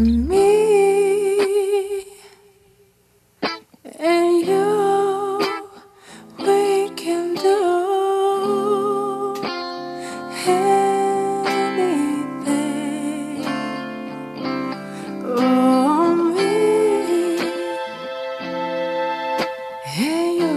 me and you, we can do anything. Oh, me and you.